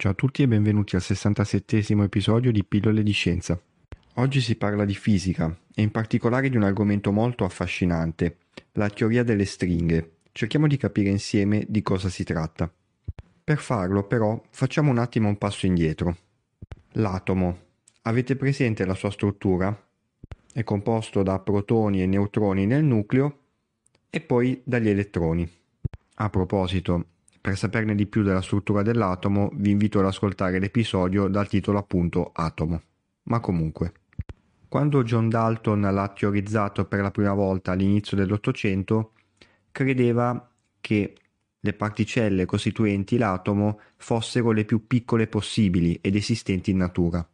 Ciao a tutti e benvenuti al 67 episodio di Pillole di Scienza. Oggi si parla di fisica e in particolare di un argomento molto affascinante, la teoria delle stringhe. Cerchiamo di capire insieme di cosa si tratta. Per farlo però facciamo un attimo un passo indietro. L'atomo. Avete presente la sua struttura? È composto da protoni e neutroni nel nucleo e poi dagli elettroni. A proposito, per saperne di più della struttura dell'atomo vi invito ad ascoltare l'episodio dal titolo appunto Atomo. Ma comunque. Quando John Dalton l'ha teorizzato per la prima volta all'inizio dell'Ottocento, credeva che le particelle costituenti l'atomo fossero le più piccole possibili ed esistenti in natura.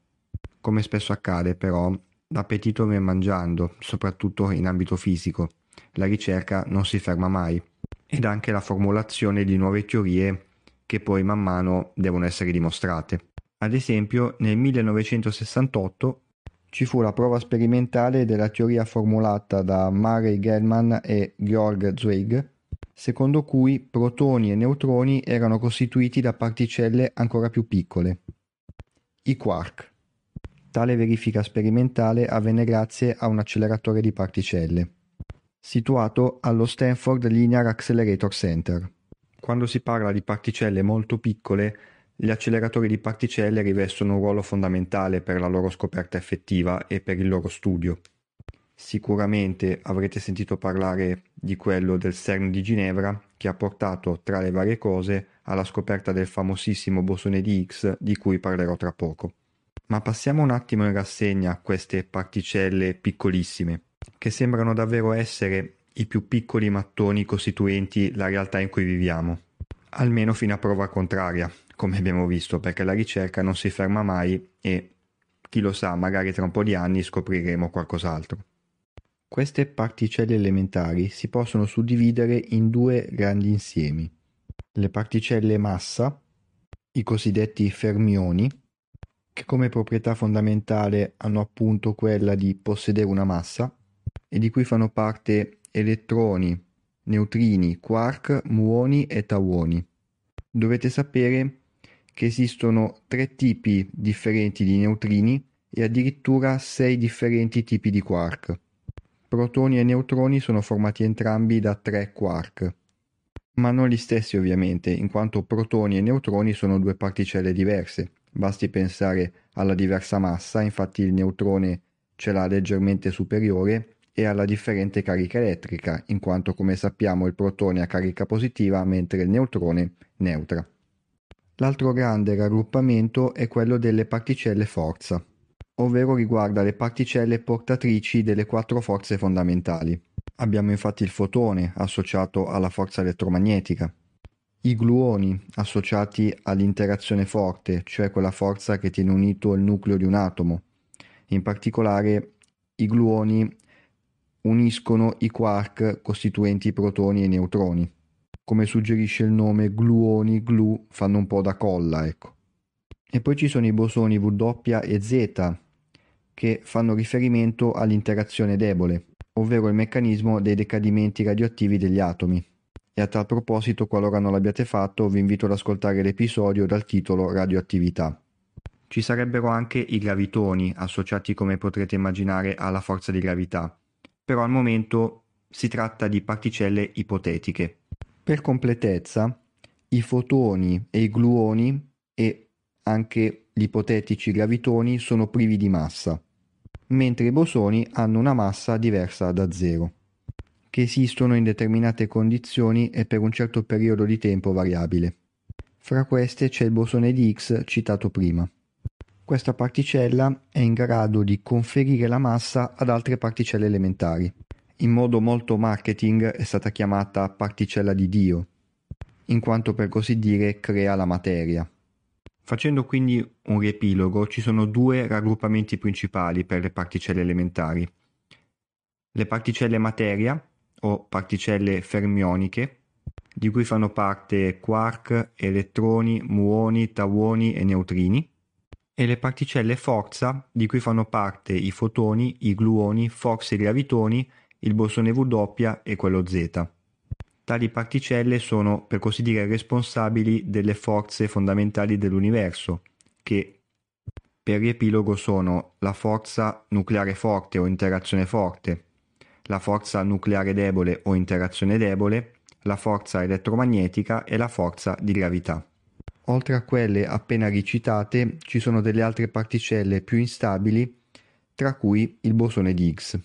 Come spesso accade però, l'appetito viene mangiando, soprattutto in ambito fisico. La ricerca non si ferma mai ed anche la formulazione di nuove teorie che poi man mano devono essere dimostrate. Ad esempio, nel 1968 ci fu la prova sperimentale della teoria formulata da Murray Gell-Mann e Georg Zweig, secondo cui protoni e neutroni erano costituiti da particelle ancora più piccole, i quark. Tale verifica sperimentale avvenne grazie a un acceleratore di particelle situato allo Stanford Linear Accelerator Center. Quando si parla di particelle molto piccole, gli acceleratori di particelle rivestono un ruolo fondamentale per la loro scoperta effettiva e per il loro studio. Sicuramente avrete sentito parlare di quello del CERN di Ginevra che ha portato, tra le varie cose, alla scoperta del famosissimo bosone di Higgs di cui parlerò tra poco. Ma passiamo un attimo in rassegna queste particelle piccolissime che sembrano davvero essere i più piccoli mattoni costituenti la realtà in cui viviamo. Almeno fino a prova contraria, come abbiamo visto, perché la ricerca non si ferma mai e chi lo sa, magari tra un po' di anni scopriremo qualcos'altro. Queste particelle elementari si possono suddividere in due grandi insiemi. Le particelle massa, i cosiddetti fermioni, che come proprietà fondamentale hanno appunto quella di possedere una massa, e di cui fanno parte elettroni, neutrini, quark, muoni e tauoni. Dovete sapere che esistono tre tipi differenti di neutrini e addirittura sei differenti tipi di quark. Protoni e neutroni sono formati entrambi da tre quark, ma non gli stessi ovviamente, in quanto protoni e neutroni sono due particelle diverse. Basti pensare alla diversa massa, infatti il neutrone ce l'ha leggermente superiore e alla differente carica elettrica, in quanto come sappiamo il protone ha carica positiva mentre il neutrone neutra. L'altro grande raggruppamento è quello delle particelle forza, ovvero riguarda le particelle portatrici delle quattro forze fondamentali. Abbiamo infatti il fotone associato alla forza elettromagnetica, i gluoni associati all'interazione forte, cioè quella forza che tiene unito il nucleo di un atomo. In particolare i gluoni uniscono i quark costituenti protoni e neutroni. Come suggerisce il nome, gluoni, glu fanno un po' da colla, ecco. E poi ci sono i bosoni W e Z, che fanno riferimento all'interazione debole, ovvero il meccanismo dei decadimenti radioattivi degli atomi. E a tal proposito, qualora non l'abbiate fatto, vi invito ad ascoltare l'episodio dal titolo Radioattività. Ci sarebbero anche i gravitoni, associati come potrete immaginare alla forza di gravità, però al momento si tratta di particelle ipotetiche. Per completezza, i fotoni e i gluoni e anche gli ipotetici gravitoni sono privi di massa, mentre i bosoni hanno una massa diversa da zero, che esistono in determinate condizioni e per un certo periodo di tempo variabile. Fra queste c'è il bosone di Higgs citato prima. Questa particella è in grado di conferire la massa ad altre particelle elementari. In modo molto marketing è stata chiamata particella di Dio, in quanto per così dire crea la materia. Facendo quindi un riepilogo, ci sono due raggruppamenti principali per le particelle elementari. Le particelle materia, o particelle fermioniche, di cui fanno parte quark, elettroni, muoni, tauoni e neutrini, e le particelle forza, di cui fanno parte i fotoni, i gluoni, forse i gravitoni, il bosone W e quello Z. Tali particelle sono, per così dire, responsabili delle forze fondamentali dell'universo, che per riepilogo sono la forza nucleare forte o interazione forte, la forza nucleare debole o interazione debole, la forza elettromagnetica e la forza di gravità. Oltre a quelle appena ricitate, ci sono delle altre particelle più instabili, tra cui il bosone di Higgs.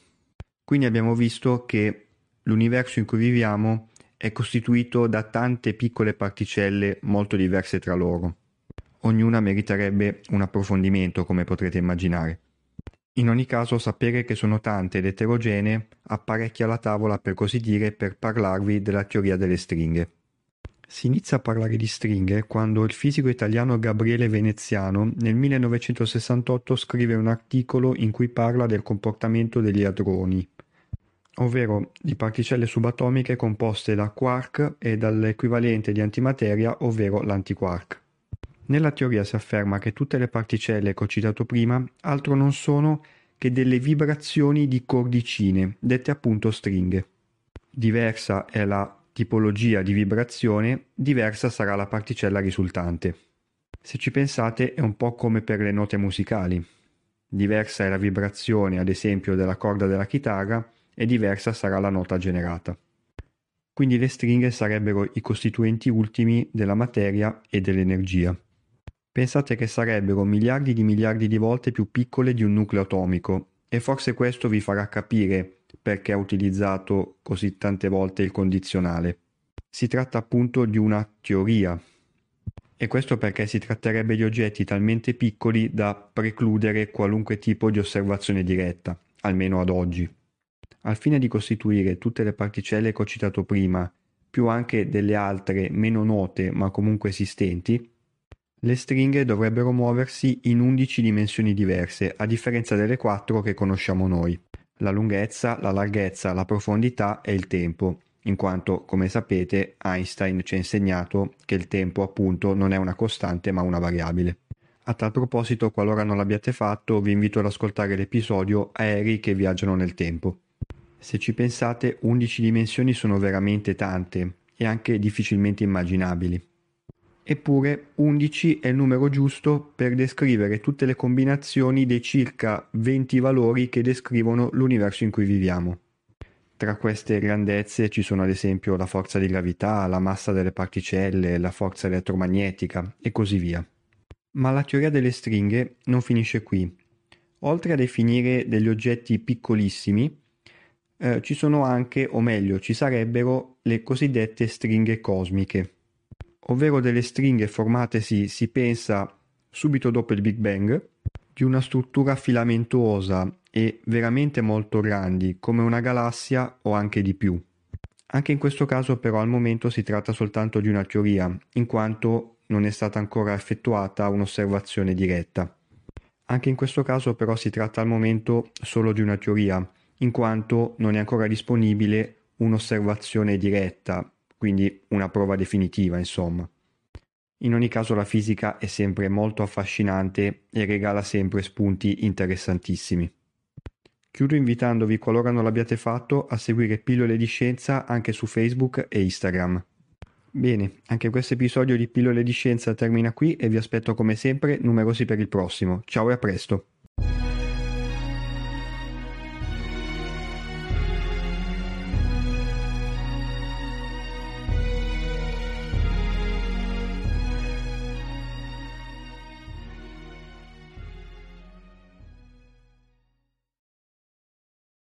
Quindi abbiamo visto che l'universo in cui viviamo è costituito da tante piccole particelle molto diverse tra loro. Ognuna meriterebbe un approfondimento, come potrete immaginare. In ogni caso sapere che sono tante ed eterogenee apparecchia la tavola per così dire per parlarvi della teoria delle stringhe. Si inizia a parlare di stringhe quando il fisico italiano Gabriele Veneziano nel 1968 scrive un articolo in cui parla del comportamento degli hadroni, ovvero di particelle subatomiche composte da quark e dall'equivalente di antimateria, ovvero l'antiquark. Nella teoria si afferma che tutte le particelle che ho citato prima altro non sono che delle vibrazioni di cordicine, dette appunto stringhe. Diversa è la tipologia di vibrazione, diversa sarà la particella risultante. Se ci pensate è un po' come per le note musicali. Diversa è la vibrazione, ad esempio, della corda della chitarra e diversa sarà la nota generata. Quindi le stringhe sarebbero i costituenti ultimi della materia e dell'energia. Pensate che sarebbero miliardi di miliardi di volte più piccole di un nucleo atomico e forse questo vi farà capire perché ha utilizzato così tante volte il condizionale. Si tratta appunto di una teoria e questo perché si tratterebbe di oggetti talmente piccoli da precludere qualunque tipo di osservazione diretta, almeno ad oggi. Al fine di costituire tutte le particelle che ho citato prima, più anche delle altre meno note ma comunque esistenti, le stringhe dovrebbero muoversi in 11 dimensioni diverse, a differenza delle 4 che conosciamo noi: la lunghezza, la larghezza, la profondità e il tempo, in quanto, come sapete, Einstein ci ha insegnato che il tempo appunto non è una costante ma una variabile. A tal proposito, qualora non l'abbiate fatto, vi invito ad ascoltare l'episodio Aerei che viaggiano nel tempo. Se ci pensate, 11 dimensioni sono veramente tante e anche difficilmente immaginabili. Eppure 11 è il numero giusto per descrivere tutte le combinazioni dei circa 20 valori che descrivono l'universo in cui viviamo. Tra queste grandezze ci sono ad esempio la forza di gravità, la massa delle particelle, la forza elettromagnetica e così via. Ma la teoria delle stringhe non finisce qui. Oltre a definire degli oggetti piccolissimi, eh, ci sono anche, o meglio, ci sarebbero le cosiddette stringhe cosmiche ovvero delle stringhe formatesi, si pensa, subito dopo il Big Bang, di una struttura filamentosa e veramente molto grandi, come una galassia o anche di più. Anche in questo caso però al momento si tratta soltanto di una teoria, in quanto non è stata ancora effettuata un'osservazione diretta. Anche in questo caso però si tratta al momento solo di una teoria, in quanto non è ancora disponibile un'osservazione diretta, quindi una prova definitiva, insomma. In ogni caso la fisica è sempre molto affascinante e regala sempre spunti interessantissimi. Chiudo invitandovi, qualora non l'abbiate fatto, a seguire Pillole di Scienza anche su Facebook e Instagram. Bene, anche questo episodio di Pillole di Scienza termina qui e vi aspetto come sempre numerosi per il prossimo. Ciao e a presto!